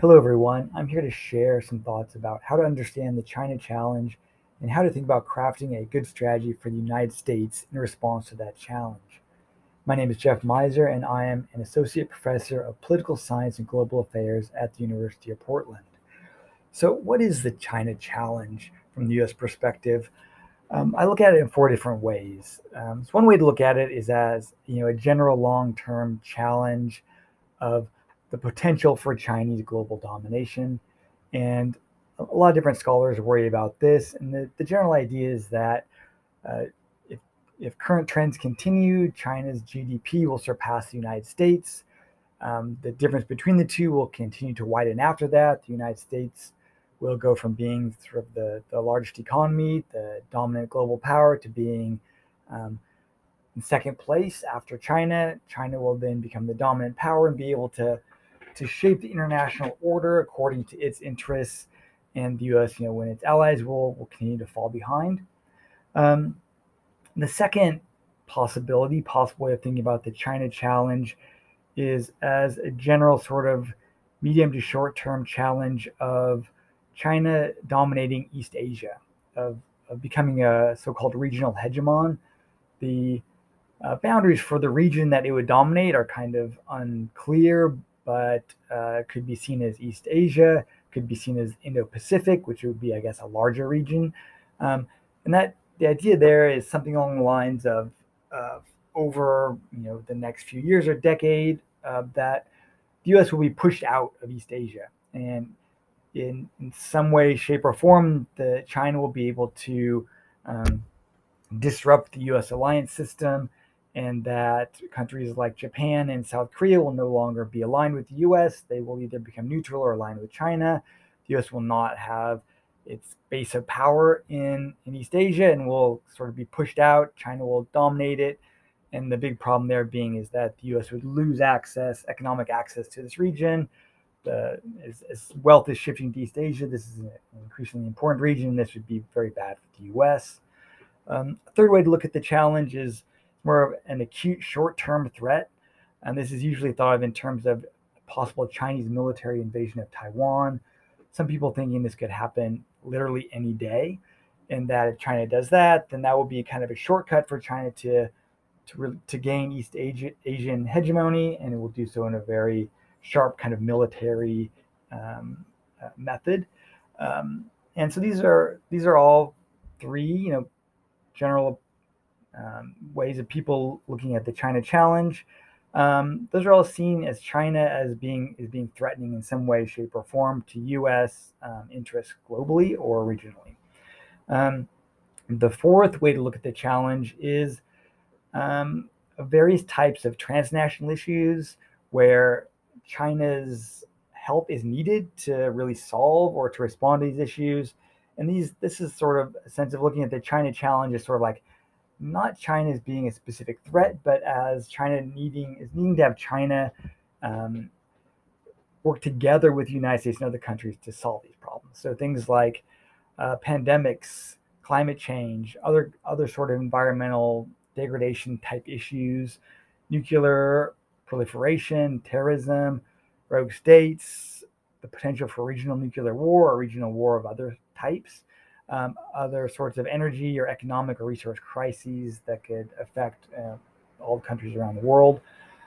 Hello, everyone. I'm here to share some thoughts about how to understand the China challenge and how to think about crafting a good strategy for the United States in response to that challenge. My name is Jeff Meiser, and I am an associate professor of political science and global affairs at the University of Portland. So, what is the China challenge from the US perspective? Um, I look at it in four different ways. Um, so one way to look at it is as you know a general long-term challenge of the potential for Chinese global domination. And a lot of different scholars worry about this. And the, the general idea is that uh, if, if current trends continue, China's GDP will surpass the United States. Um, the difference between the two will continue to widen after that. The United States will go from being sort of the, the largest economy, the dominant global power, to being um, in second place after China. China will then become the dominant power and be able to to shape the international order according to its interests. And the U.S., you know, when its allies will will continue to fall behind. Um, the second possibility, possible way of thinking about the China challenge, is as a general sort of medium to short term challenge of China dominating East Asia, of, of becoming a so called regional hegemon. The uh, boundaries for the region that it would dominate are kind of unclear, but uh, could be seen as East Asia, could be seen as Indo-Pacific, which would be, I guess, a larger region. Um, and that the idea there is something along the lines of uh, over you know the next few years or decade uh, that the U.S. will be pushed out of East Asia, and in, in some way, shape, or form, the China will be able to um, disrupt the U.S. alliance system and that countries like Japan and South Korea will no longer be aligned with the US. They will either become neutral or aligned with China. The US will not have its base of power in, in East Asia and will sort of be pushed out. China will dominate it. And the big problem there being is that the US would lose access, economic access to this region. The, as, as wealth is shifting to East Asia, this is an increasingly important region. This would be very bad for the US. Um, a third way to look at the challenge is more of an acute short-term threat. And this is usually thought of in terms of possible Chinese military invasion of Taiwan. Some people thinking this could happen literally any day, and that if China does that, then that will be kind of a shortcut for China to to, to gain East Asia, Asian hegemony, and it will do so in a very sharp kind of military um, uh, method. Um, and so these are these are all three, you know, general um, ways of people looking at the China challenge. Um, those are all seen as China as being is being threatening in some way, shape, or form to U.S. Um, interests globally or regionally. Um, the fourth way to look at the challenge is um, various types of transnational issues where China's help is needed to really solve or to respond to these issues. And these, this is sort of a sense of looking at the China challenge as sort of like not China as being a specific threat, but as China needing is needing to have China um, work together with the United States and other countries to solve these problems. So things like uh, pandemics, climate change, other other sort of environmental degradation type issues, nuclear proliferation, terrorism, rogue states, the potential for regional nuclear war or regional war of other types um, other sorts of energy or economic or resource crises that could affect uh, all countries around the world.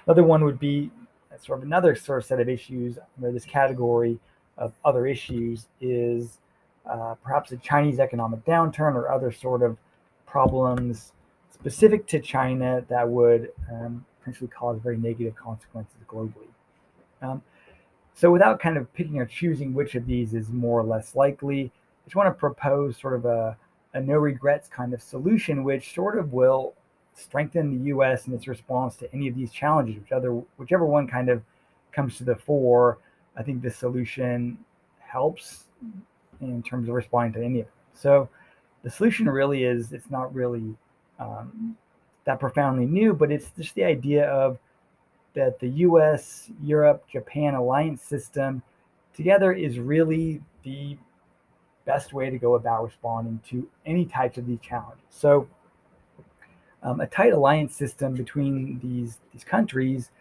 Another one would be sort of another sort of set of issues under this category of other issues is uh, perhaps a Chinese economic downturn or other sort of problems specific to China that would um, potentially cause very negative consequences globally. Um, so, without kind of picking or choosing which of these is more or less likely, just want to propose sort of a, a no regrets kind of solution, which sort of will strengthen the U.S. in its response to any of these challenges, which other, whichever one kind of comes to the fore. I think this solution helps in terms of responding to any of them. So the solution really is it's not really um, that profoundly new, but it's just the idea of that the U.S., Europe, Japan alliance system together is really the best way to go about responding to any types of these challenges. So, um, a tight alliance system between these these countries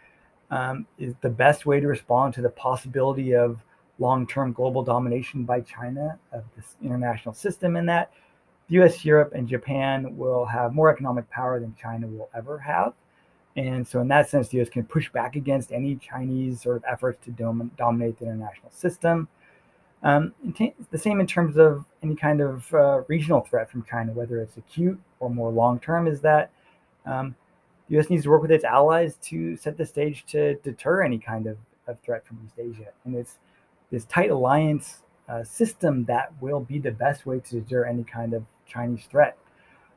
um, is the best way to respond to the possibility of long term global domination by China of this international system, and that the US, Europe, and Japan will have more economic power than China will ever have. And so, in that sense, the US can push back against any Chinese sort of efforts to dom- dominate the international system. Um, t- the same in terms of any kind of uh, regional threat from China, whether it's acute or more long term, is that um, the U.S. needs to work with its allies to set the stage to deter any kind of, of threat from East Asia. And it's this tight alliance uh, system that will be the best way to deter any kind of Chinese threat.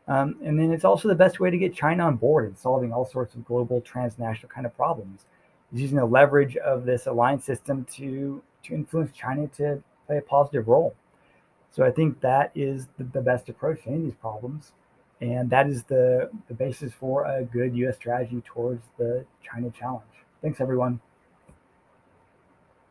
Um, and then it's also the best way to get China on board in solving all sorts of global transnational kind of problems. It's using the leverage of this alliance system to to influence China to play a positive role. So I think that is the, the best approach to any of these problems. And that is the, the basis for a good US strategy towards the China challenge. Thanks, everyone.